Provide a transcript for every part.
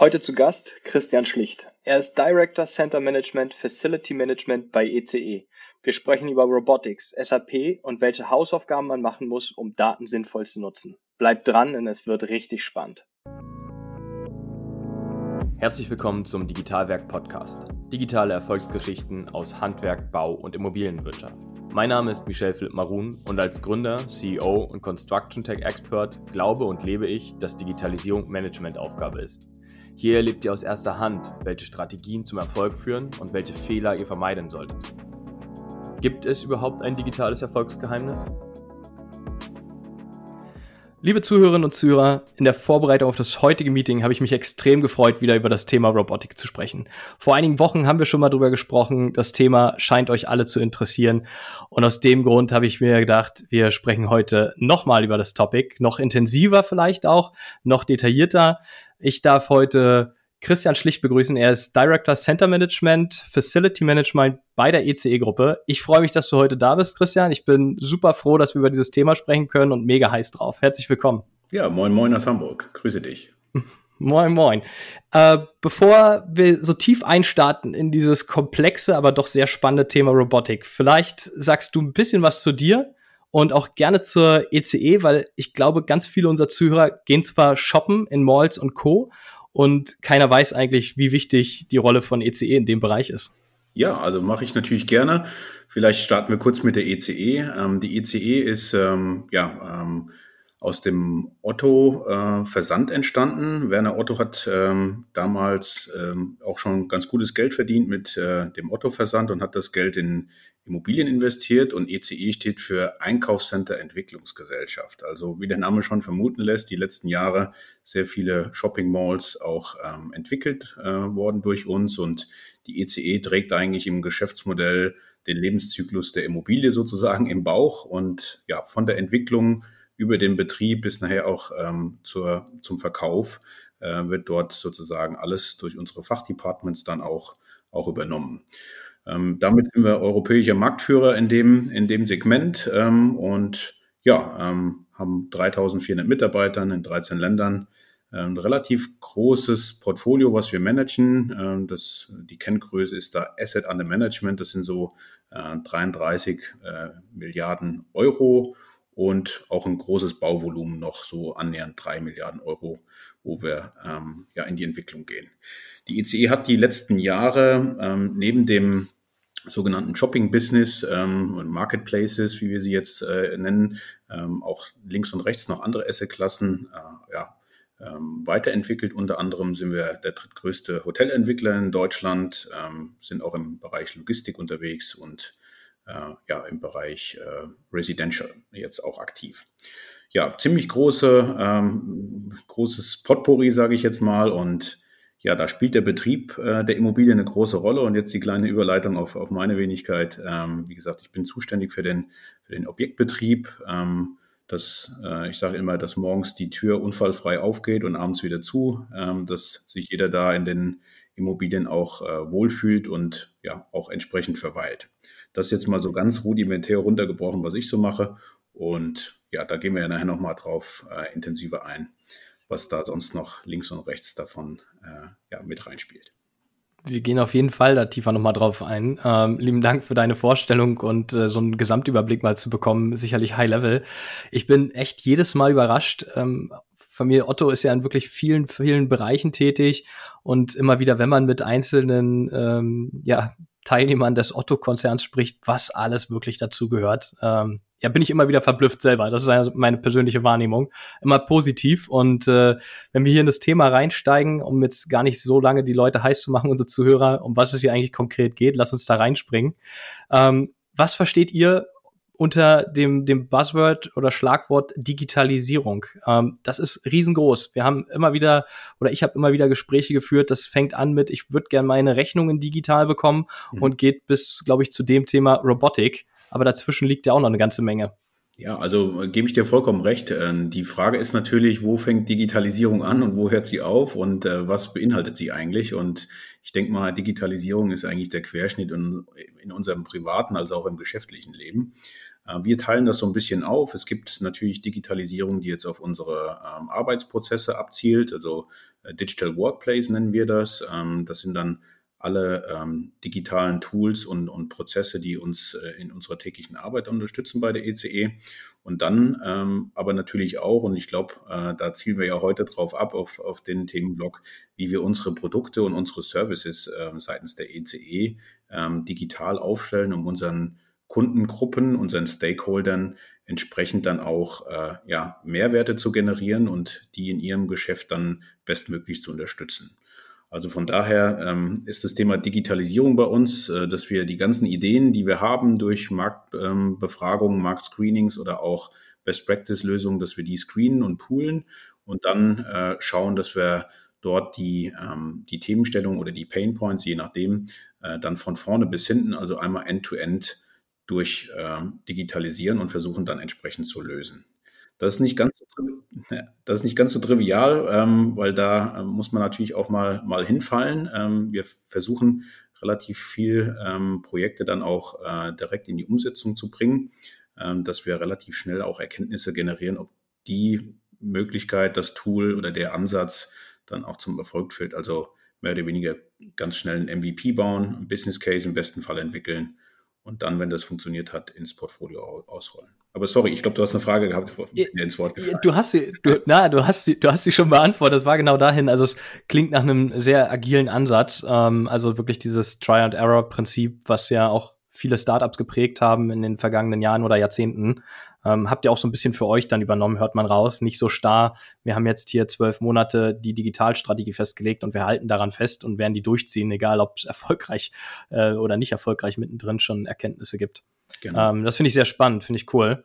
Heute zu Gast Christian Schlicht. Er ist Director Center Management Facility Management bei ECE. Wir sprechen über Robotics, SAP und welche Hausaufgaben man machen muss, um Daten sinnvoll zu nutzen. Bleibt dran, denn es wird richtig spannend. Herzlich willkommen zum Digitalwerk Podcast. Digitale Erfolgsgeschichten aus Handwerk, Bau und Immobilienwirtschaft. Mein Name ist Michel Philipp Marun und als Gründer, CEO und Construction Tech Expert glaube und lebe ich, dass Digitalisierung Managementaufgabe ist. Hier erlebt ihr aus erster Hand, welche Strategien zum Erfolg führen und welche Fehler ihr vermeiden solltet. Gibt es überhaupt ein digitales Erfolgsgeheimnis? Liebe Zuhörerinnen und Zuhörer, in der Vorbereitung auf das heutige Meeting habe ich mich extrem gefreut, wieder über das Thema Robotik zu sprechen. Vor einigen Wochen haben wir schon mal drüber gesprochen. Das Thema scheint euch alle zu interessieren. Und aus dem Grund habe ich mir gedacht, wir sprechen heute nochmal über das Topic, noch intensiver vielleicht auch, noch detaillierter. Ich darf heute Christian Schlicht begrüßen. Er ist Director Center Management, Facility Management bei der ECE-Gruppe. Ich freue mich, dass du heute da bist, Christian. Ich bin super froh, dass wir über dieses Thema sprechen können und mega heiß drauf. Herzlich willkommen. Ja, moin, moin aus Hamburg. Grüße dich. Moin, moin. Äh, bevor wir so tief einstarten in dieses komplexe, aber doch sehr spannende Thema Robotik, vielleicht sagst du ein bisschen was zu dir und auch gerne zur ECE, weil ich glaube, ganz viele unserer Zuhörer gehen zwar shoppen in Malls und Co. und keiner weiß eigentlich, wie wichtig die Rolle von ECE in dem Bereich ist. Ja, also mache ich natürlich gerne. Vielleicht starten wir kurz mit der ECE. Ähm, die ECE ist ähm, ja ähm, aus dem Otto-Versand äh, entstanden. Werner Otto hat ähm, damals ähm, auch schon ganz gutes Geld verdient mit äh, dem Otto-Versand und hat das Geld in Immobilien investiert und ECE steht für Einkaufscenter Entwicklungsgesellschaft. Also wie der Name schon vermuten lässt, die letzten Jahre sehr viele Shopping Malls auch ähm, entwickelt äh, worden durch uns und die ECE trägt eigentlich im Geschäftsmodell den Lebenszyklus der Immobilie sozusagen im Bauch und ja, von der Entwicklung über den Betrieb bis nachher auch ähm, zur, zum Verkauf äh, wird dort sozusagen alles durch unsere Fachdepartments dann auch, auch übernommen. Ähm, damit sind wir europäischer Marktführer in dem, in dem Segment ähm, und ja, ähm, haben 3400 Mitarbeitern in 13 Ländern. Ähm, ein relativ großes Portfolio, was wir managen. Ähm, das, die Kenngröße ist da Asset Under Management. Das sind so äh, 33 äh, Milliarden Euro und auch ein großes Bauvolumen noch so annähernd drei Milliarden Euro, wo wir ähm, ja in die Entwicklung gehen. Die ECE hat die letzten Jahre ähm, neben dem sogenannten Shopping-Business ähm, und Marketplaces, wie wir sie jetzt äh, nennen, ähm, auch links und rechts noch andere Asset-Klassen äh, ja, ähm, weiterentwickelt. Unter anderem sind wir der drittgrößte Hotelentwickler in Deutschland, ähm, sind auch im Bereich Logistik unterwegs und äh, ja, im Bereich äh, Residential jetzt auch aktiv. Ja, ziemlich große, ähm, großes Potpourri, sage ich jetzt mal. Und ja, da spielt der Betrieb äh, der Immobilie eine große Rolle. Und jetzt die kleine Überleitung auf, auf meine Wenigkeit. Ähm, wie gesagt, ich bin zuständig für den, für den Objektbetrieb. Ähm, dass äh, ich sage immer, dass morgens die Tür unfallfrei aufgeht und abends wieder zu, ähm, dass sich jeder da in den Immobilien auch äh, wohlfühlt und ja auch entsprechend verweilt. Das jetzt mal so ganz rudimentär runtergebrochen, was ich so mache. Und ja, da gehen wir ja nachher nochmal drauf äh, intensiver ein, was da sonst noch links und rechts davon äh, ja, mit reinspielt. Wir gehen auf jeden Fall da tiefer nochmal drauf ein. Ähm, lieben Dank für deine Vorstellung und äh, so einen Gesamtüberblick mal zu bekommen. Sicherlich High Level. Ich bin echt jedes Mal überrascht. Ähm, Familie Otto ist ja in wirklich vielen, vielen Bereichen tätig und immer wieder, wenn man mit einzelnen ähm, ja, Teilnehmern des Otto-Konzerns spricht, was alles wirklich dazu gehört. Ähm, ja, bin ich immer wieder verblüfft selber. Das ist meine persönliche Wahrnehmung. Immer positiv. Und äh, wenn wir hier in das Thema reinsteigen, um jetzt gar nicht so lange die Leute heiß zu machen, unsere Zuhörer, um was es hier eigentlich konkret geht, lass uns da reinspringen. Ähm, was versteht ihr unter dem, dem Buzzword oder Schlagwort Digitalisierung. Ähm, das ist riesengroß. Wir haben immer wieder, oder ich habe immer wieder Gespräche geführt, das fängt an mit, ich würde gerne meine Rechnungen digital bekommen mhm. und geht bis, glaube ich, zu dem Thema Robotik. Aber dazwischen liegt ja auch noch eine ganze Menge. Ja, also äh, gebe ich dir vollkommen recht. Ähm, die Frage ist natürlich, wo fängt Digitalisierung an und wo hört sie auf und äh, was beinhaltet sie eigentlich? Und ich denke mal, Digitalisierung ist eigentlich der Querschnitt in, unserem privaten als auch im geschäftlichen Leben. Äh, wir teilen das so ein bisschen auf. Es gibt natürlich Digitalisierung, die jetzt auf unsere ähm, Arbeitsprozesse abzielt, also Digital Workplace nennen wir das. Ähm, das sind dann alle ähm, digitalen Tools und, und Prozesse, die uns äh, in unserer täglichen Arbeit unterstützen bei der ECE. E. Und dann ähm, aber natürlich auch, und ich glaube, äh, da zielen wir ja heute drauf ab, auf, auf den Themenblock, wie wir unsere Produkte und unsere Services äh, seitens der ECE e, ähm, digital aufstellen, um unseren Kundengruppen, unseren Stakeholdern entsprechend dann auch äh, ja, Mehrwerte zu generieren und die in ihrem Geschäft dann bestmöglich zu unterstützen. Also von daher ähm, ist das Thema Digitalisierung bei uns, äh, dass wir die ganzen Ideen, die wir haben durch Marktbefragungen, ähm, Marktscreenings oder auch Best-Practice-Lösungen, dass wir die screenen und poolen und dann äh, schauen, dass wir dort die, ähm, die Themenstellung oder die Pain Points, je nachdem, äh, dann von vorne bis hinten, also einmal end-to-end -end durch äh, digitalisieren und versuchen dann entsprechend zu lösen. Das ist nicht ganz so, das ist nicht ganz so trivial, ähm, weil da äh, muss man natürlich auch mal, mal hinfallen. Ähm, wir versuchen relativ viel ähm, Projekte dann auch äh, direkt in die Umsetzung zu bringen, ähm, dass wir relativ schnell auch Erkenntnisse generieren, ob die Möglichkeit, das Tool oder der Ansatz dann auch zum Erfolg führt. Also mehr oder weniger ganz schnell ein MVP bauen, ein Business Case im besten Fall entwickeln und dann, wenn das funktioniert hat, ins Portfolio ausrollen. Aber sorry, ich glaube, du hast eine Frage gehabt, mir ins Wort gefallen. Du hast sie, du, na, du hast sie, du hast sie schon beantwortet. Das war genau dahin. Also es klingt nach einem sehr agilen Ansatz. Ähm, also wirklich dieses Try and Error Prinzip, was ja auch viele Startups geprägt haben in den vergangenen Jahren oder Jahrzehnten. Ähm, habt ihr auch so ein bisschen für euch dann übernommen, hört man raus. Nicht so starr. Wir haben jetzt hier zwölf Monate die Digitalstrategie festgelegt und wir halten daran fest und werden die durchziehen, egal ob es erfolgreich äh, oder nicht erfolgreich mittendrin schon Erkenntnisse gibt. Genau. Ähm, das finde ich sehr spannend, finde ich cool.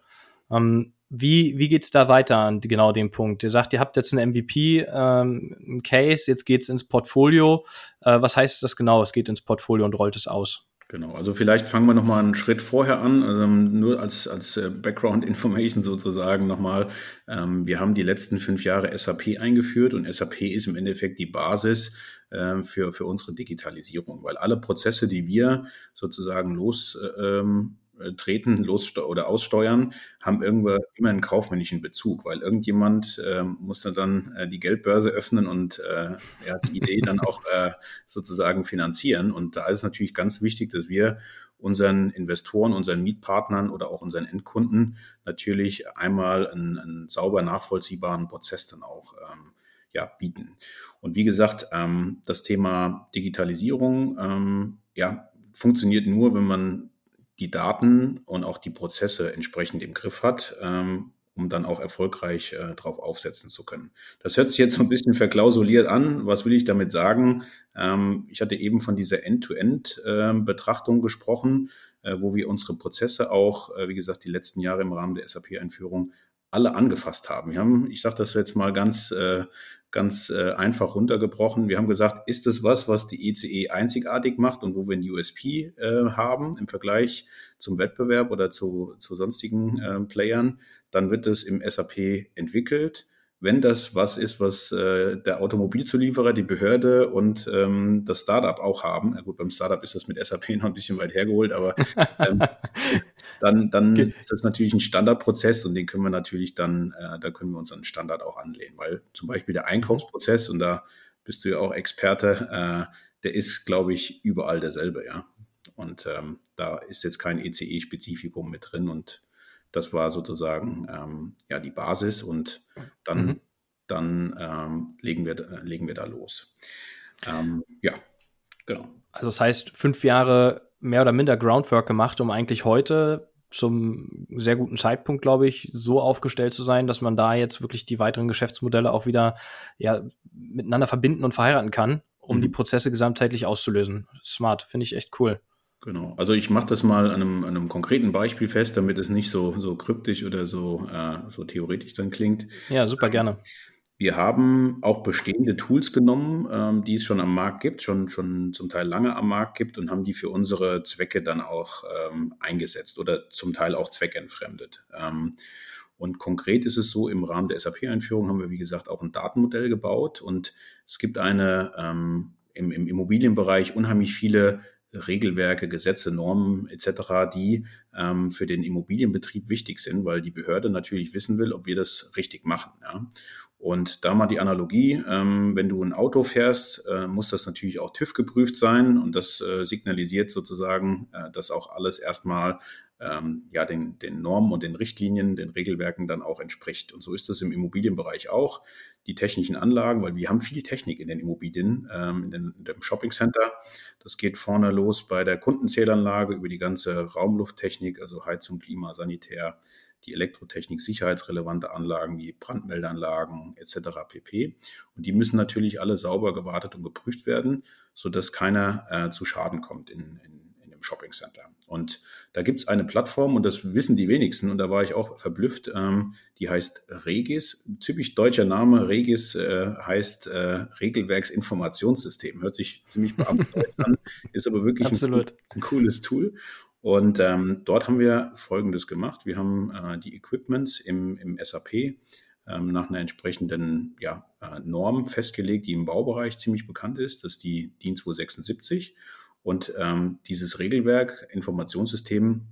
Ähm, wie, wie geht's da weiter an genau dem Punkt? Ihr sagt, ihr habt jetzt einen MVP, ähm, einen Case, jetzt geht's ins Portfolio. Äh, was heißt das genau? Es geht ins Portfolio und rollt es aus. Genau, also vielleicht fangen wir nochmal einen Schritt vorher an, also nur als, als äh, Background Information sozusagen nochmal. Ähm, wir haben die letzten fünf Jahre SAP eingeführt und SAP ist im Endeffekt die Basis äh, für, für unsere Digitalisierung, weil alle Prozesse, die wir sozusagen los äh, ähm, äh, treten, los oder aussteuern, haben irgendwo immer einen kaufmännischen Bezug, weil irgendjemand äh, muss dann äh, die Geldbörse öffnen und äh, ja, die Idee dann auch äh, sozusagen finanzieren. Und da ist es natürlich ganz wichtig, dass wir unseren Investoren, unseren Mietpartnern oder auch unseren Endkunden natürlich einmal einen, einen sauber nachvollziehbaren Prozess dann auch ähm, ja, bieten. Und wie gesagt, ähm, das Thema Digitalisierung ähm, ja, funktioniert nur, wenn man die Daten und auch die Prozesse entsprechend im Griff hat, ähm, um dann auch erfolgreich äh, darauf aufsetzen zu können. Das hört sich jetzt so ein bisschen verklausuliert an. Was will ich damit sagen? Ähm, ich hatte eben von dieser End-to-End-Betrachtung ähm, äh, gesprochen, äh, wo wir unsere Prozesse auch, äh, wie gesagt, die letzten Jahre im Rahmen der SAP-Einführung alle angefasst haben. Wir haben, ich sage das jetzt mal ganz, äh, ganz äh, einfach runtergebrochen. Wir haben gesagt, ist es was, was die ECE e einzigartig macht und wo wir ein USP äh, haben im Vergleich zum Wettbewerb oder zu, zu sonstigen äh, Playern, dann wird es im SAP entwickelt wenn das was ist, was äh, der Automobilzulieferer, die Behörde und ähm, das Startup auch haben, ja gut, beim Startup ist das mit SAP noch ein bisschen weit hergeholt, aber ähm, dann, dann ist das natürlich ein Standardprozess und den können wir natürlich dann, äh, da können wir uns an Standard auch anlehnen, weil zum Beispiel der Einkaufsprozess, und da bist du ja auch Experte, äh, der ist, glaube ich, überall derselbe, ja. Und ähm, da ist jetzt kein ECE-Spezifikum mit drin und das war sozusagen ähm, ja die Basis und dann, mhm. dann ähm, legen, wir, legen wir da los. Ähm, ja, genau. Also das heißt, fünf Jahre mehr oder minder Groundwork gemacht, um eigentlich heute zum sehr guten Zeitpunkt, glaube ich, so aufgestellt zu sein, dass man da jetzt wirklich die weiteren Geschäftsmodelle auch wieder ja, miteinander verbinden und verheiraten kann, um mhm. die Prozesse gesamtheitlich auszulösen. Smart, finde ich echt cool. Genau. Also ich mache das mal an einem, an einem, konkreten Beispiel fest, damit es nicht so, so kryptisch oder so, äh, so theoretisch dann klingt. Ja, super gerne. Wir haben auch bestehende Tools genommen, ähm, die es schon am Markt gibt, schon, schon zum Teil lange am Markt gibt und haben die für unsere Zwecke dann auch ähm, eingesetzt oder zum Teil auch zweckentfremdet. Ähm, und konkret ist es so, im Rahmen der SAP-Einführung haben wir, wie gesagt, auch ein Datenmodell gebaut und es gibt eine ähm, im, im Immobilienbereich unheimlich viele Regelwerke, Gesetze, Normen etc., die ähm, für den Immobilienbetrieb wichtig sind, weil die Behörde natürlich wissen will, ob wir das richtig machen. Ja. Und da mal die Analogie, ähm, wenn du ein Auto fährst, äh, muss das natürlich auch TÜV geprüft sein und das äh, signalisiert sozusagen, äh, dass auch alles erstmal ähm, ja, den, den Normen und den Richtlinien, den Regelwerken dann auch entspricht. Und so ist es im Immobilienbereich auch. Die technischen Anlagen, weil wir haben viel Technik in den Immobilien, ähm, in, den, in dem Shopping Center. Das geht vorne los bei der Kundenzählanlage über die ganze Raumlufttechnik, also Heizung, Klima, Sanitär, die Elektrotechnik, sicherheitsrelevante Anlagen wie Brandmeldeanlagen etc. pp. Und die müssen natürlich alle sauber gewartet und geprüft werden, sodass keiner äh, zu Schaden kommt in, in Shopping Center. Und da gibt es eine Plattform, und das wissen die wenigsten, und da war ich auch verblüfft, ähm, die heißt Regis. Typisch deutscher Name, Regis äh, heißt äh, Regelwerksinformationssystem. Hört sich ziemlich beamtet an, ist aber wirklich ein, ein, cooles Tool. Und ähm, dort haben wir Folgendes gemacht. Wir haben äh, die Equipments im, im SAP ähm, nach einer entsprechenden ja, äh, Norm festgelegt, die im Baubereich ziemlich bekannt ist. Das ist die DIN 276. Und ähm, dieses Regelwerk, Informationssystem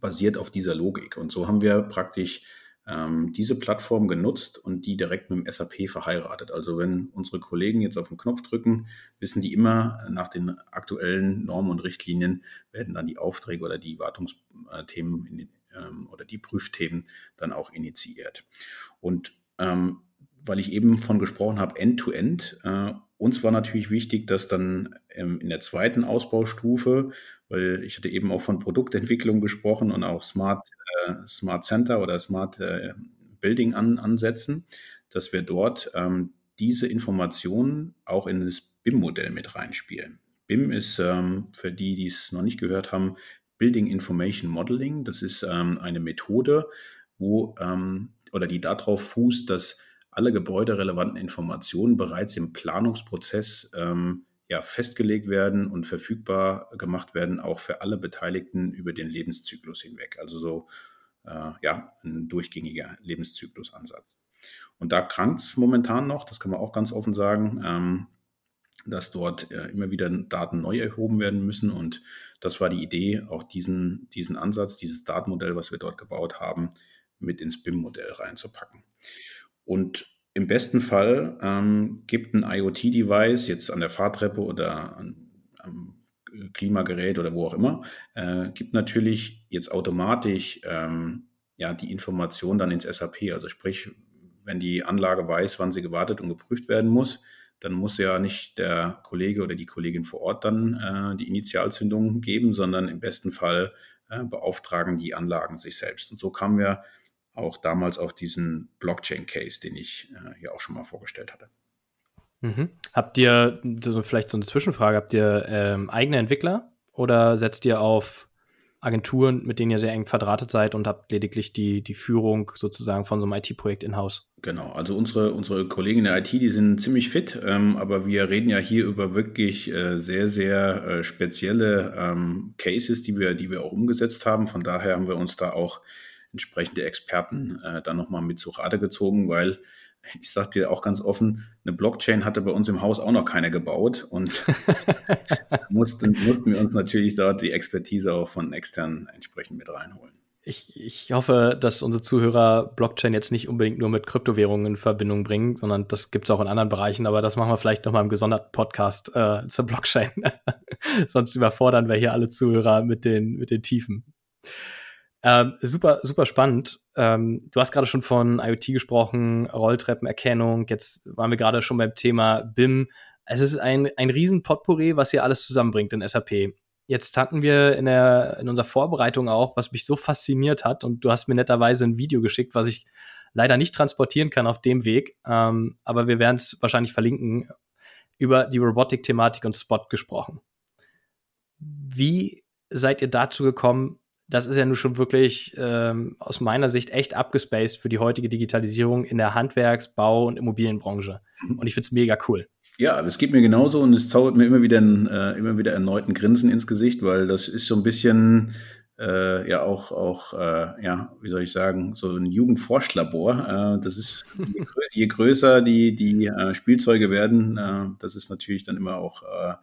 basiert auf dieser Logik. Und so haben wir praktisch ähm, diese Plattform genutzt und die direkt mit dem SAP verheiratet. Also wenn unsere Kollegen jetzt auf den Knopf drücken, wissen die immer nach den aktuellen Normen und Richtlinien, werden dann die Aufträge oder die Wartungsthemen in, ähm, oder die Prüfthemen dann auch initiiert. Und ähm, weil ich eben von gesprochen habe, End-to-End, äh, uns war natürlich wichtig, dass dann ähm, in der zweiten Ausbaustufe, weil ich hatte eben auch von Produktentwicklung gesprochen und auch Smart, äh, Smart Center oder Smart äh, Building an, ansetzen, dass wir dort ähm, diese Informationen auch in das BIM-Modell mit reinspielen. BIM ist ähm, für die, die es noch nicht gehört haben, Building Information Modeling. Das ist ähm, eine Methode, wo ähm, oder die darauf fußt, dass alle gebäuderelevanten Informationen bereits im Planungsprozess ähm, ja, festgelegt werden und verfügbar gemacht werden, auch für alle Beteiligten über den Lebenszyklus hinweg. Also so äh, ja, ein durchgängiger Lebenszyklusansatz. Und da krankt es momentan noch, das kann man auch ganz offen sagen, ähm, dass dort äh, immer wieder Daten neu erhoben werden müssen. Und das war die Idee, auch diesen, diesen Ansatz, dieses Datenmodell, was wir dort gebaut haben, mit ins BIM-Modell reinzupacken. Und im besten Fall ähm, gibt ein IoT-Device jetzt an der Fahrtreppe oder an, Klimagerät oder wo auch immer, äh, gibt natürlich jetzt automatisch ähm, ja, die Information dann ins SAP. Also sprich, wenn die Anlage weiß, wann sie gewartet und geprüft werden muss, dann muss ja nicht der Kollege oder die Kollegin vor Ort dann äh, die Initialzündung geben, sondern im besten Fall äh, beauftragen die Anlagen sich selbst. Und so kamen wir auch damals auf diesen Blockchain-Case, den ich äh, hier auch schon mal vorgestellt hatte. Mhm. Habt ihr, vielleicht so eine Zwischenfrage, habt ihr ähm, eigene Entwickler oder setzt ihr auf Agenturen, mit denen ihr sehr eng verdrahtet seid und habt lediglich die, die Führung sozusagen von so einem IT-Projekt in-house? Genau, also unsere, unsere Kollegen in der IT, die sind ziemlich fit, ähm, aber wir reden ja hier über wirklich äh, sehr, sehr äh, spezielle ähm, Cases, die wir, die wir auch umgesetzt haben. Von daher haben wir uns da auch entsprechende Experten äh, dann nochmal mit zu Rate gezogen, weil ich sage dir auch ganz offen, eine Blockchain hatte bei uns im Haus auch noch keiner gebaut und mussten, mussten wir uns natürlich dort die Expertise auch von externen entsprechend mit reinholen. Ich, ich hoffe, dass unsere Zuhörer Blockchain jetzt nicht unbedingt nur mit Kryptowährungen in Verbindung bringen, sondern das gibt es auch in anderen Bereichen, aber das machen wir vielleicht nochmal im gesonderten Podcast äh, zur Blockchain. Sonst überfordern wir hier alle Zuhörer mit den, mit den Tiefen. Ähm, super, super spannend. Ähm, du hast gerade schon von IoT gesprochen, Rolltreppenerkennung. Jetzt waren wir gerade schon beim Thema BIM. Es ist ein, ein riesen Potpourri, was hier alles zusammenbringt in SAP. Jetzt hatten wir in, der, in unserer Vorbereitung auch, was mich so fasziniert hat, und du hast mir netterweise ein Video geschickt, was ich leider nicht transportieren kann auf dem Weg, ähm, aber wir werden es wahrscheinlich verlinken, über die Robotik-Thematik und Spot gesprochen. Wie seid ihr dazu gekommen, das ist ja nun schon wirklich ähm, aus meiner Sicht echt abgespaced für die heutige Digitalisierung in der Handwerks-, Bau- und Immobilienbranche. Mhm. Und ich finde es mega cool. Ja, es geht mir genauso und es zaubert mir immer wieder, ein, äh, immer wieder erneuten Grinsen ins Gesicht, weil das ist so ein bisschen äh, ja auch, auch äh, ja, wie soll ich sagen, so ein Jugendforschlabor. Äh, das ist, je, grö je, größer die, die äh, Spielzeuge werden, äh, das ist natürlich dann immer auch äh,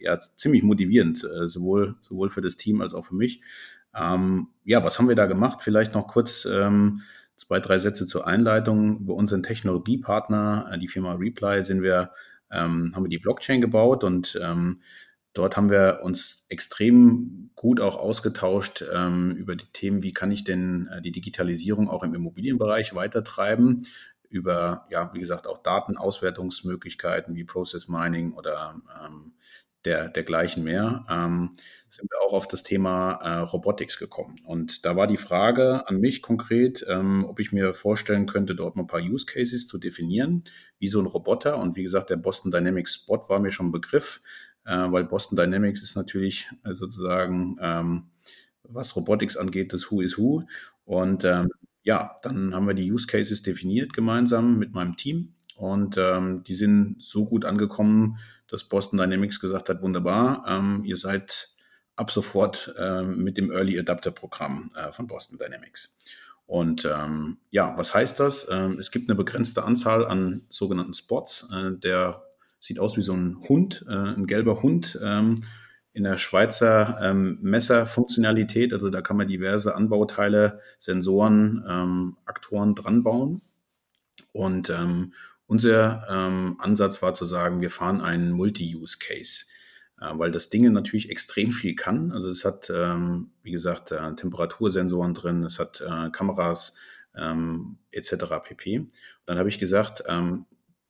ja, ziemlich motivierend, sowohl, sowohl für das Team als auch für mich. Ähm, ja, was haben wir da gemacht? Vielleicht noch kurz ähm, zwei, drei Sätze zur Einleitung. Über unseren Technologiepartner, äh, die Firma Reply, sind wir, ähm, haben wir die Blockchain gebaut und ähm, dort haben wir uns extrem gut auch ausgetauscht ähm, über die Themen, wie kann ich denn äh, die Digitalisierung auch im Immobilienbereich weitertreiben, über, ja, wie gesagt, auch Datenauswertungsmöglichkeiten wie Process Mining oder ähm, der, dergleichen mehr, ähm, sind wir auch auf das Thema äh, Robotics gekommen. Und da war die Frage an mich konkret, ähm, ob ich mir vorstellen könnte, dort mal ein paar Use Cases zu definieren, wie so ein Roboter. Und wie gesagt, der Boston Dynamics Spot war mir schon ein Begriff, äh, weil Boston Dynamics ist natürlich äh, sozusagen, ähm, was Robotics angeht, das Who is Who. Und ähm, ja, dann haben wir die Use Cases definiert gemeinsam mit meinem Team. Und ähm, die sind so gut angekommen, dass Boston Dynamics gesagt hat, wunderbar, ähm, ihr seid ab sofort äh, mit dem Early Adapter Programm äh, von Boston Dynamics. Und ähm, ja, was heißt das? Ähm, es gibt eine begrenzte Anzahl an sogenannten Spots. Äh, der sieht aus wie so ein Hund, äh, ein gelber Hund ähm, in der Schweizer ähm, Messerfunktionalität. Also da kann man diverse Anbauteile, Sensoren, ähm, Aktoren dran bauen. Und ähm, unser ähm, Ansatz war zu sagen, wir fahren einen Multi-Use-Case, äh, weil das Ding natürlich extrem viel kann. Also es hat, ähm, wie gesagt, äh, Temperatursensoren drin, es hat äh, Kameras ähm, etc. pp. Und dann habe ich gesagt, ähm,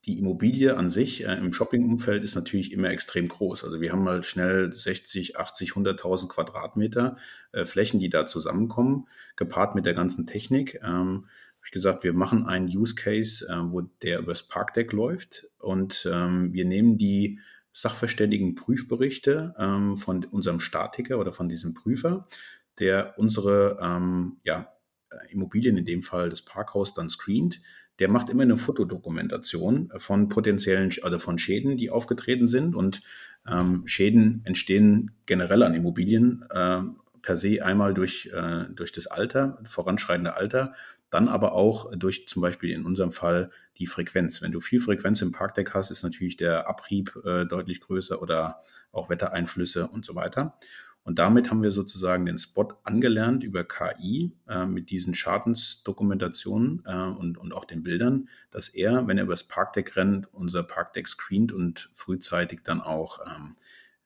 die Immobilie an sich äh, im Shopping-Umfeld ist natürlich immer extrem groß. Also wir haben mal schnell 60, 80, 100.000 Quadratmeter äh, Flächen, die da zusammenkommen, gepaart mit der ganzen Technik. Ähm, ich gesagt, wir machen einen Use Case, äh, wo der übers Parkdeck läuft und ähm, wir nehmen die sachverständigen Prüfberichte ähm, von unserem Statiker oder von diesem Prüfer, der unsere ähm, ja, Immobilien, in dem Fall das Parkhaus, dann screent. Der macht immer eine Fotodokumentation von potenziellen, also von Schäden, die aufgetreten sind. Und ähm, Schäden entstehen generell an Immobilien äh, per se einmal durch, äh, durch das Alter, voranschreitende Alter, dann aber auch durch zum Beispiel in unserem Fall die Frequenz. Wenn du viel Frequenz im Parkdeck hast, ist natürlich der Abrieb äh, deutlich größer oder auch Wettereinflüsse und so weiter. Und damit haben wir sozusagen den Spot angelernt über KI äh, mit diesen Schadensdokumentationen äh, und, und auch den Bildern, dass er, wenn er übers Parkdeck rennt, unser Parkdeck screent und frühzeitig dann auch ähm,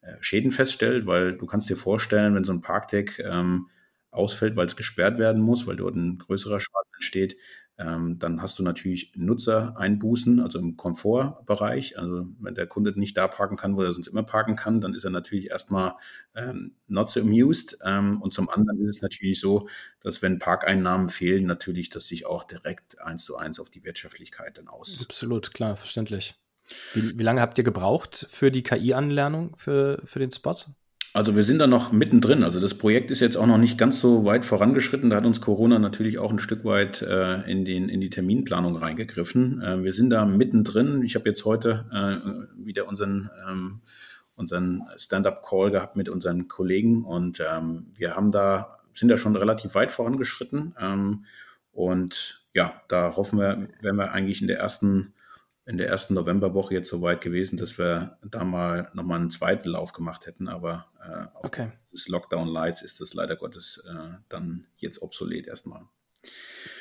äh, Schäden feststellt, weil du kannst dir vorstellen, wenn so ein Parkdeck ähm, ausfällt, weil es gesperrt werden muss, weil dort ein größerer Schaden entsteht, ähm, dann hast du natürlich Nutzereinbußen, also im Komfortbereich. Also wenn der Kunde nicht da parken kann, wo er sonst immer parken kann, dann ist er natürlich erstmal ähm, not so amused. Ähm, und zum anderen ist es natürlich so, dass wenn Parkeinnahmen fehlen, natürlich das sich auch direkt eins zu eins auf die Wirtschaftlichkeit dann aus. Absolut, klar, verständlich. Wie, wie lange habt ihr gebraucht für die KI-Anlernung für, für den Spot? Also wir sind da noch mittendrin. Also das Projekt ist jetzt auch noch nicht ganz so weit vorangeschritten. Da hat uns Corona natürlich auch ein Stück weit äh, in, den, in die Terminplanung reingegriffen. Äh, wir sind da mittendrin. Ich habe jetzt heute äh, wieder unseren, ähm, unseren Stand-up-Call gehabt mit unseren Kollegen und ähm, wir haben da, sind da schon relativ weit vorangeschritten. Ähm, und ja, da hoffen wir, werden wir eigentlich in der ersten in der ersten Novemberwoche jetzt so weit gewesen, dass wir da mal nochmal einen zweiten Lauf gemacht hätten, aber äh, auf okay. des Lockdown Lights ist das leider Gottes äh, dann jetzt obsolet erstmal.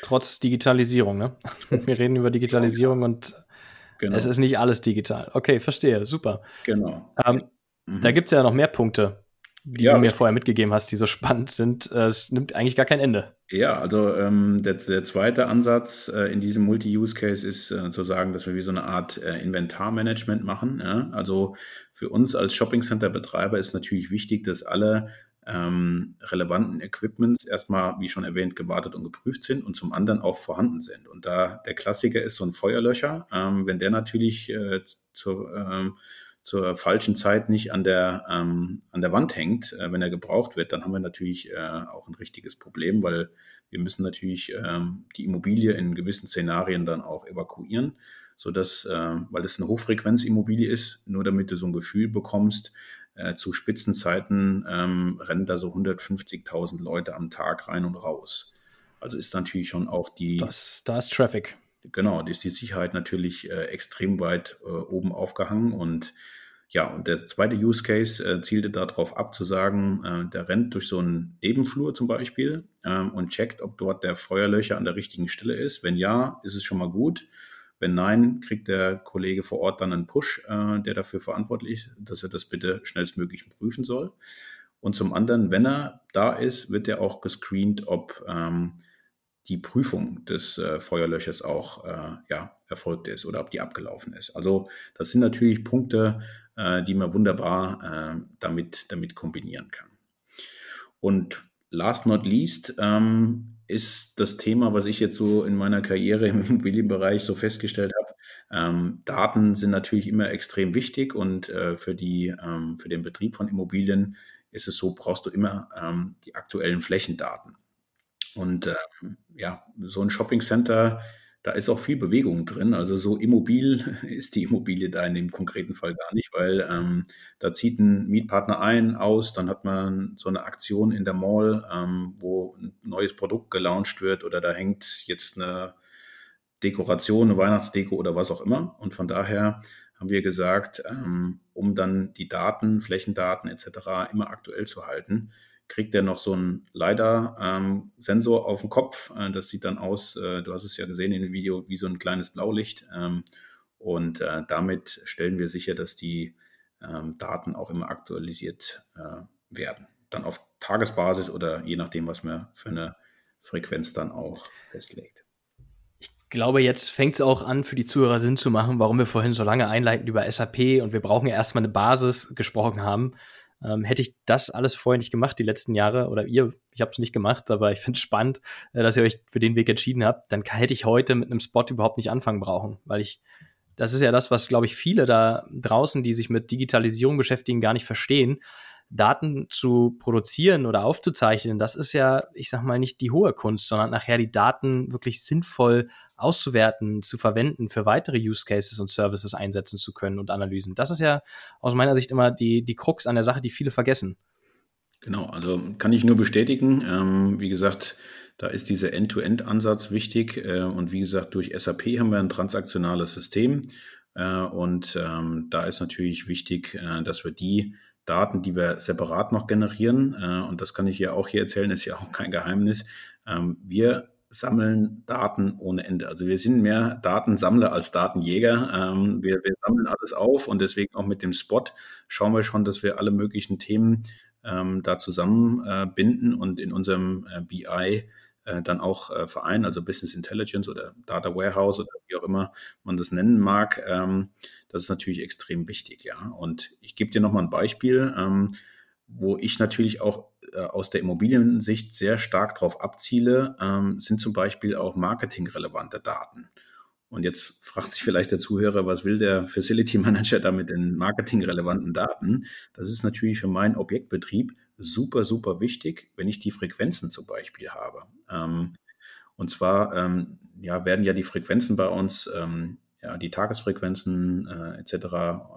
Trotz Digitalisierung, ne? Wir reden über Digitalisierung und genau. es ist nicht alles digital. Okay, verstehe, super. Genau. Ähm, mhm. Da gibt es ja noch mehr Punkte, die ja, du mir vorher mitgegeben hast, die so spannend sind. Äh, es nimmt eigentlich gar kein Ende. Ja, also ähm, der, der zweite Ansatz äh, in diesem Multi-Use-Case ist äh, zu sagen, dass wir wie so eine Art äh, Inventarmanagement machen. Ja? Also für uns als Shopping-Center-Betreiber ist natürlich wichtig, dass alle ähm, relevanten Equipments erstmal, wie schon erwähnt, gewartet und geprüft sind und zum anderen auch vorhanden sind. Und da der Klassiker ist so ein Feuerlöcher, ähm, wenn der natürlich äh, zur ähm, zur falschen Zeit nicht an der, ähm, an der Wand hängt, äh, wenn er gebraucht wird, dann haben wir natürlich äh, auch ein richtiges Problem, weil wir müssen natürlich ähm, die Immobilie in gewissen Szenarien dann auch evakuieren, sodass, äh, weil es eine Hochfrequenzimmobilie ist, nur damit du so ein Gefühl bekommst, äh, zu Spitzenzeiten ähm, rennen da so 150.000 Leute am Tag rein und raus. Also ist natürlich schon auch die. Das, da ist Traffic. Genau, ist die Sicherheit natürlich äh, extrem weit äh, oben aufgehangen und Ja, und der zweite Use Case äh, zielte darauf ab zu sagen, äh, der rennt durch so einen Nebenflur zum Beispiel ähm, und checkt, ob dort der Feuerlöcher an der richtigen Stelle ist. Wenn ja, ist es schon mal gut. Wenn nein, kriegt der Kollege vor Ort dann einen Push, äh, der dafür verantwortlich ist, dass er das bitte schnellstmöglich prüfen soll. Und zum anderen, wenn er da ist, wird er auch gescreent, ob ähm, die Prüfung des äh, Feuerlöchers auch äh, ja, erfolgt ist oder ob die abgelaufen ist. Also das sind natürlich Punkte, äh, die man wunderbar äh, damit, damit kombinieren kann. Und last not least ähm, ist das Thema, was ich jetzt so in meiner Karriere im Immobilienbereich so festgestellt habe. Ähm, Daten sind natürlich immer extrem wichtig und äh, für, die, ähm, für den Betrieb von Immobilien ist es so, brauchst du immer ähm, die aktuellen Flächendaten. Und ähm, ja, so ein Shopping Center, da ist auch viel Bewegung drin. Also so immobil ist die Immobilie da in dem konkreten Fall gar nicht, weil ähm, da zieht ein Mietpartner ein, aus, dann hat man so eine Aktion in der Mall, ähm, wo ein neues Produkt gelauncht wird oder da hängt jetzt eine Dekoration, eine Weihnachtsdeko oder was auch immer. Und von daher haben wir gesagt, ähm, um dann die Daten, Flächendaten etc. immer aktuell zu halten, kriegt er noch so einen LiDAR-Sensor ähm, auf dem Kopf. Äh, das sieht dann aus, äh, du hast es ja gesehen in dem Video, wie so ein kleines Blaulicht. Ähm, und äh, damit stellen wir sicher, dass die ähm, Daten auch immer aktualisiert werden. Dann auf Tagesbasis oder je nachdem, was man für eine Frequenz dann auch festlegt. Ich glaube, jetzt fängt es auch an, für die Zuhörer Sinn zu machen, warum wir vorhin so lange einleitend über SAP und wir brauchen ja erstmal eine Basis gesprochen haben. Ähm, hätte ich das alles vorher nicht gemacht, die letzten Jahre, oder ihr, ich habe es nicht gemacht, aber ich finde es spannend, äh, dass ihr euch für den Weg entschieden habt, dann hätte ich heute mit einem Spot überhaupt nicht anfangen brauchen, weil ich, das ist ja das, was, glaube ich, viele da draußen, die sich mit Digitalisierung beschäftigen, gar nicht verstehen. Daten zu produzieren oder aufzuzeichnen, das ist ja, ich sag mal, nicht die hohe Kunst, sondern nachher die Daten wirklich sinnvoll auszuwerten, zu verwenden, für weitere Use Cases und Services einsetzen zu können und Analysen. Das ist ja aus meiner Sicht immer die, die Krux an der Sache, die viele vergessen. Genau, also kann ich nur bestätigen. Ähm, wie gesagt, da ist dieser End-to-End-Ansatz wichtig. Äh, und wie gesagt, durch SAP haben wir ein transaktionales System. Äh, und ähm, da ist natürlich wichtig, äh, dass wir die Daten, die wir separat noch generieren, äh, und das kann ich ja auch hier erzählen, ist ja auch kein Geheimnis. Ähm, wir sammeln Daten ohne Ende. Also wir sind mehr Datensammler als Datenjäger. Ähm, wir, wir, sammeln alles auf und deswegen auch mit dem Spot schauen wir schon, dass wir alle möglichen Themen ähm, da zusammenbinden äh, und in unserem äh, BI äh, dann auch äh, vereinen, also Business Intelligence oder Data Warehouse oder wie auch immer man das nennen mag. Ähm, das ist natürlich extrem wichtig, ja. Und ich gebe dir nochmal ein Beispiel, ähm, wo ich natürlich auch äh, aus der Immobiliensicht sehr stark darauf abziele, ähm, sind zum Beispiel auch marketingrelevante Daten. Und jetzt fragt sich vielleicht der Zuhörer, was will der Facility Manager da mit den marketingrelevanten Daten? Das ist natürlich für meinen Objektbetrieb super, super wichtig, wenn ich die Frequenzen zum Beispiel habe. Ähm, und zwar ähm, ja, werden ja die Frequenzen bei uns, ähm, ja, die Tagesfrequenzen äh, etc.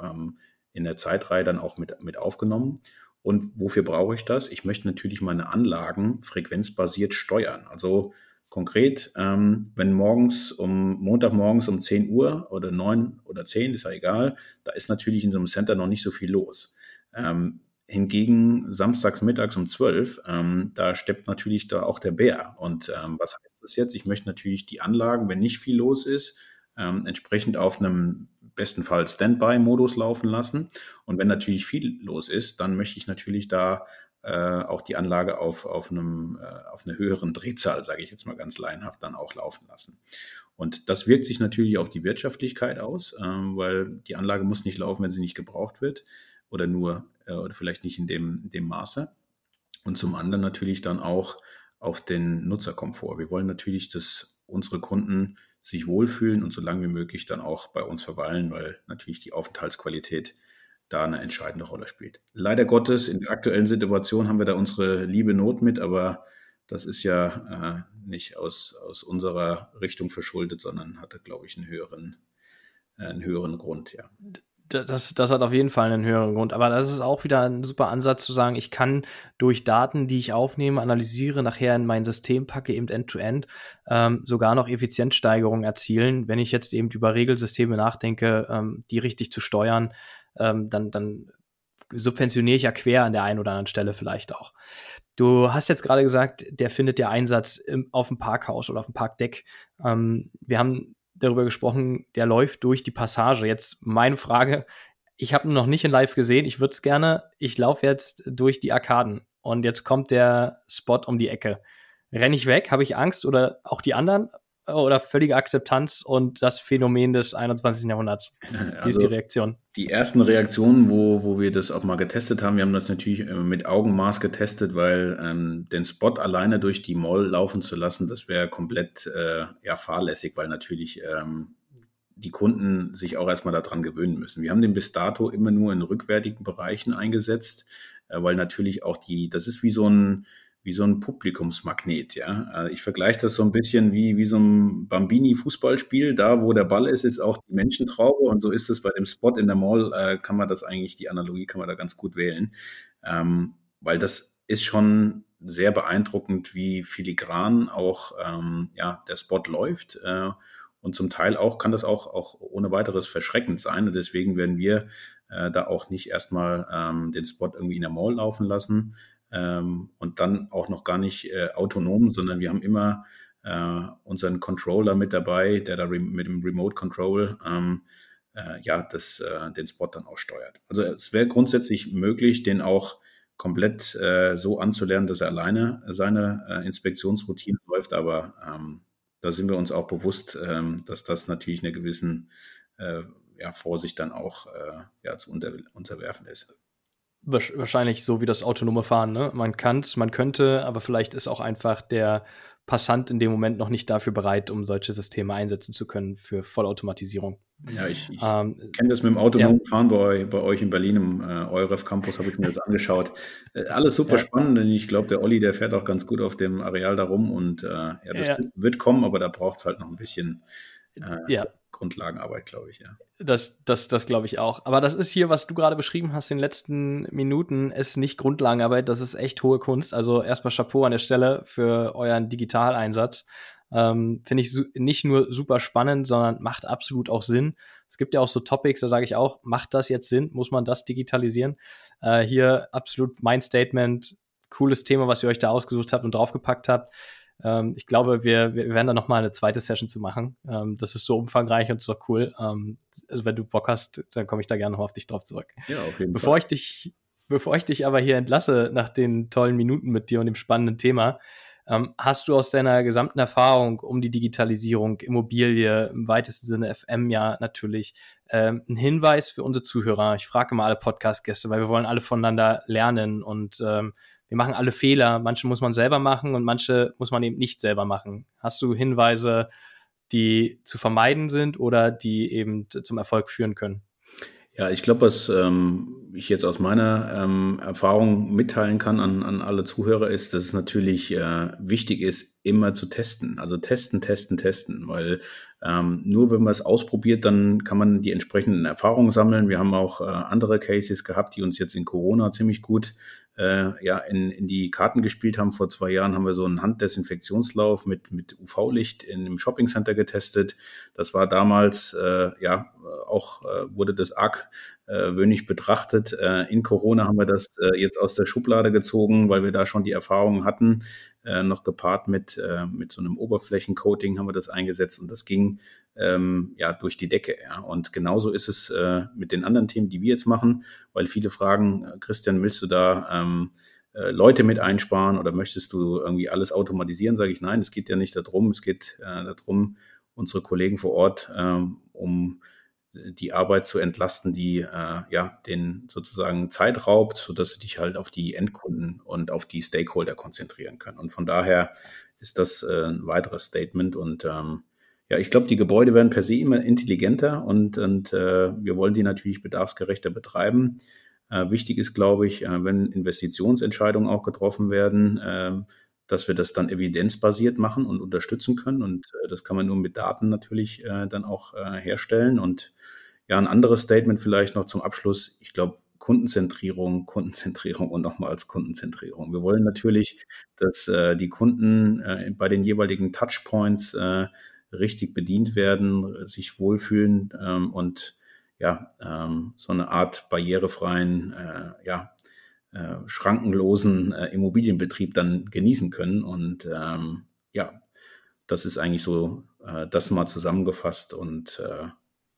Ähm, in der Zeitreihe dann auch mit, mit aufgenommen. Und wofür brauche ich das? Ich möchte natürlich meine Anlagen frequenzbasiert steuern. Also konkret, ähm, wenn morgens um Montagmorgens um 10 Uhr oder 9 oder 10, ist ja egal, da ist natürlich in so einem Center noch nicht so viel los. Ähm, hingegen samstags mittags um 12, ähm, da steppt natürlich da auch der Bär. Und ähm, was heißt das jetzt? Ich möchte natürlich die Anlagen, wenn nicht viel los ist, ähm, entsprechend auf einem bestenfalls Standby-Modus laufen lassen. Und wenn natürlich viel los ist, dann möchte ich natürlich da äh, auch die Anlage auf, auf, einem, äh, auf einer höheren Drehzahl, sage ich jetzt mal ganz laienhaft, dann auch laufen lassen. Und das wirkt sich natürlich auf die Wirtschaftlichkeit aus, äh, weil die Anlage muss nicht laufen, wenn sie nicht gebraucht wird oder nur äh, oder vielleicht nicht in dem, dem Maße. Und zum anderen natürlich dann auch auf den Nutzerkomfort. Wir wollen natürlich, dass unsere Kunden sich wohlfühlen und so lange wie möglich dann auch bei uns verweilen, weil natürlich die Aufenthaltsqualität da eine entscheidende Rolle spielt. Leider Gottes, in der aktuellen Situation haben wir da unsere liebe Not mit, aber das ist ja äh, nicht aus, aus unserer Richtung verschuldet, sondern hatte, glaube ich, einen höheren, äh, einen höheren Grund, ja das, das hat auf jeden Fall einen höheren Grund. Aber das ist auch wieder ein super Ansatz zu sagen, ich kann durch Daten, die ich aufnehme, analysiere, nachher in mein System packe, eben end-to-end, -end, ähm, sogar noch Effizienzsteigerungen erzielen, wenn ich jetzt eben über Regelsysteme nachdenke, ähm, die richtig zu steuern. ähm, dann, dann subventioniere ich ja quer an der einen oder anderen Stelle vielleicht auch. Du hast jetzt gerade gesagt, der findet der Einsatz im, auf dem Parkhaus oder auf dem Parkdeck. Ähm, wir haben darüber gesprochen, der läuft durch die Passage. Jetzt meine Frage, ich habe ihn noch nicht in Live gesehen, ich würde es gerne. Ich laufe jetzt durch die Arkaden und jetzt kommt der Spot um die Ecke. Renne ich weg? Habe ich Angst oder auch die anderen? Oder völlige Akzeptanz und das Phänomen des 21. Jahrhunderts? Wie also ist die Reaktion? Die ersten Reaktionen, wo, wo wir das auch mal getestet haben, wir haben das natürlich äh, mit Augenmaß getestet, weil ähm, den Spot alleine durch die Mall laufen zu lassen, das wäre komplett äh, ja, fahrlässig, weil natürlich ähm, die Kunden sich auch erstmal daran gewöhnen müssen. Wir haben den bis dato immer nur in rückwärtigen Bereichen eingesetzt, äh, weil natürlich auch die, das ist wie so ein wie so ein Publikumsmagnet, ja. Äh, ich vergleiche das so ein bisschen wie, wie so ein Bambini-Fußballspiel. Da, wo der Ball ist, ist auch die Menschentraube und so ist es bei dem Spot in der Mall, äh, kann man das eigentlich, die Analogie kann man da ganz gut wählen. Ähm, weil das ist schon sehr beeindruckend, wie filigran auch ähm, ja, der Spot läuft. Äh, und zum Teil auch kann das auch, auch ohne weiteres verschreckend sein. Und deswegen werden wir äh, da auch nicht erstmal ähm, den Spot irgendwie in der Mall laufen lassen, ähm, und dann auch noch gar nicht äh, autonom, sondern wir haben immer äh, unseren Controller mit dabei, der da mit dem Remote Control ähm, äh, ja, das, äh, den Spot dann auch steuert. Also es wäre grundsätzlich möglich, den auch komplett äh, so anzulernen, dass er alleine seine äh, Inspektionsroutine läuft, aber ähm, da sind wir uns auch bewusst, ähm, dass das natürlich einer gewissen ja, Vorsicht dann auch ja, zu unter, unterwerfen ist wahrscheinlich so wie das autonome Fahren. Ne? Man kann es, man könnte, aber vielleicht ist auch einfach der Passant in dem Moment noch nicht dafür bereit, um solche Systeme einsetzen zu können für Vollautomatisierung. Ja, ich, ich ähm, kenne das mit dem autonomen ja. Fahren bei, bei euch in Berlin im äh, Euref Campus, habe ich mir das angeschaut. Äh, alles super ja. spannend, denn ich glaube, der Olli, der fährt auch ganz gut auf dem Areal da rum und äh, ja, das ja. wird kommen, aber da braucht es halt noch ein bisschen äh, ja. Grundlagenarbeit, glaube ich, ja. Das, das, das glaube ich auch. Aber das ist hier, was du gerade beschrieben hast in den letzten Minuten, ist nicht Grundlagenarbeit, das ist echt hohe Kunst. Also erstmal Chapeau an der Stelle für euren Digitaleinsatz. Ähm, Finde ich nicht nur super spannend, sondern macht absolut auch Sinn. Es gibt ja auch so Topics, da sage ich auch, macht das jetzt Sinn? Muss man das digitalisieren? Äh, hier absolut mein Statement, cooles Thema, was ihr euch da ausgesucht habt und draufgepackt habt. Ähm, ich glaube, wir, wir werden da noch mal eine zweite Session zu machen. Ähm, das ist so umfangreich und so cool. Ähm, also wenn du Bock hast, dann komme ich da gerne noch auf dich drauf zurück. Ja, auf jeden bevor Fall. Ich dich, bevor ich dich aber hier entlasse nach den tollen Minuten mit dir und dem spannenden Thema, ähm, hast du aus deiner gesamten Erfahrung um die Digitalisierung, Immobilie, im weitesten Sinne FM ja natürlich, ähm, einen Hinweis für unsere Zuhörer? Ich frage mal alle Podcast-Gäste, weil wir wollen alle voneinander lernen und ähm, wir machen alle Fehler. Manche muss man selber machen und manche muss man eben nicht selber machen. Hast du Hinweise, die zu vermeiden sind oder die eben zum Erfolg führen können? Ja, ich glaube, was ähm, ich jetzt aus meiner ähm, Erfahrung mitteilen kann an, an alle Zuhörer ist, dass es natürlich äh, wichtig ist, immer zu testen. Also testen, testen, testen, weil ähm, nur wenn man es ausprobiert, dann kann man die entsprechenden Erfahrungen sammeln. Wir haben auch äh, andere Cases gehabt, die uns jetzt in Corona ziemlich gut äh, ja, in, in die Karten gespielt haben. Vor zwei Jahren haben wir so einen Handdesinfektionslauf mit, mit UV-Licht in einem Shoppingcenter getestet. Das war damals, äh, ja, auch äh, wurde das arg äh, wenig betrachtet. Äh, in Corona haben wir das äh, jetzt aus der Schublade gezogen, weil wir da schon die Erfahrungen hatten. Äh, noch gepaart mit, äh, mit so einem Oberflächencoating haben wir das eingesetzt und das ging ähm, ja durch die Decke. Ja. Und genauso ist es äh, mit den anderen Themen, die wir jetzt machen, weil viele fragen, äh, Christian, willst du da ähm, äh, Leute mit einsparen oder möchtest du irgendwie alles automatisieren? Sage ich nein, es geht ja nicht darum. Es geht äh, darum, unsere Kollegen vor Ort ähm, um die Arbeit zu entlasten, die äh, ja den sozusagen Zeit raubt, sodass sie dich halt auf die Endkunden und auf die Stakeholder konzentrieren können. Und von daher ist das äh, ein weiteres Statement. Und ähm, ja, ich glaube, die Gebäude werden per se immer intelligenter und, und äh, wir wollen die natürlich bedarfsgerechter betreiben. Äh, wichtig ist, glaube ich, äh, wenn Investitionsentscheidungen auch getroffen werden, äh, dass wir das dann evidenzbasiert machen und unterstützen können. Und äh, das kann man nur mit Daten natürlich äh, dann auch äh, herstellen. Und ja, ein anderes Statement vielleicht noch zum Abschluss. Ich glaube, Kundenzentrierung, Kundenzentrierung und nochmals Kundenzentrierung. Wir wollen natürlich, dass die Kunden bei den jeweiligen Touchpoints richtig bedient werden, sich wohlfühlen ähm, und ja, ähm, so eine Art barrierefreien, äh, ja, äh, schrankenlosen äh, Immobilienbetrieb dann genießen können. Und ähm, ja, das ist eigentlich so äh, das mal zusammengefasst und äh,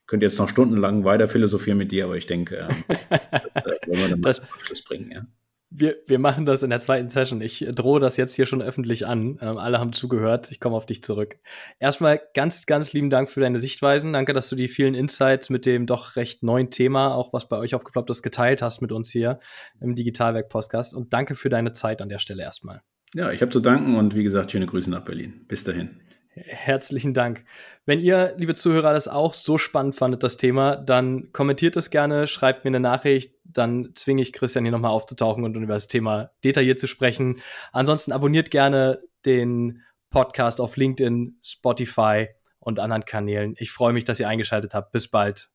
könnte jetzt noch stundenlang weiter philosophieren mit dir, aber ich denke, äh, das äh, wollen wir dann das, Abschluss bringen, ja. Wir, wir machen das in der zweiten Session. Ich drohe das jetzt hier schon öffentlich an. Ähm, alle haben zugehört. Ich komme auf dich zurück. Erstmal ganz, ganz lieben Dank für deine Sichtweisen. Danke, dass du die vielen Insights mit dem doch recht neuen Thema, auch was bei euch aufgeploppt ist, geteilt hast mit uns hier im Digitalwerk-Podcast. Und danke für deine Zeit an der Stelle erstmal. Ja, ich habe zu danken und wie gesagt, schöne Grüße nach Berlin. Bis dahin. Herzlichen Dank. Wenn ihr, liebe Zuhörer, das auch so spannend fandet, das Thema, dann kommentiert es gerne, schreibt mir eine Nachricht, dann zwinge ich Christian hier nochmal aufzutauchen und über das Thema detailliert zu sprechen. Ansonsten abonniert gerne den Podcast auf LinkedIn, Spotify und anderen Kanälen. Ich freue mich, dass ihr eingeschaltet habt. Bis bald.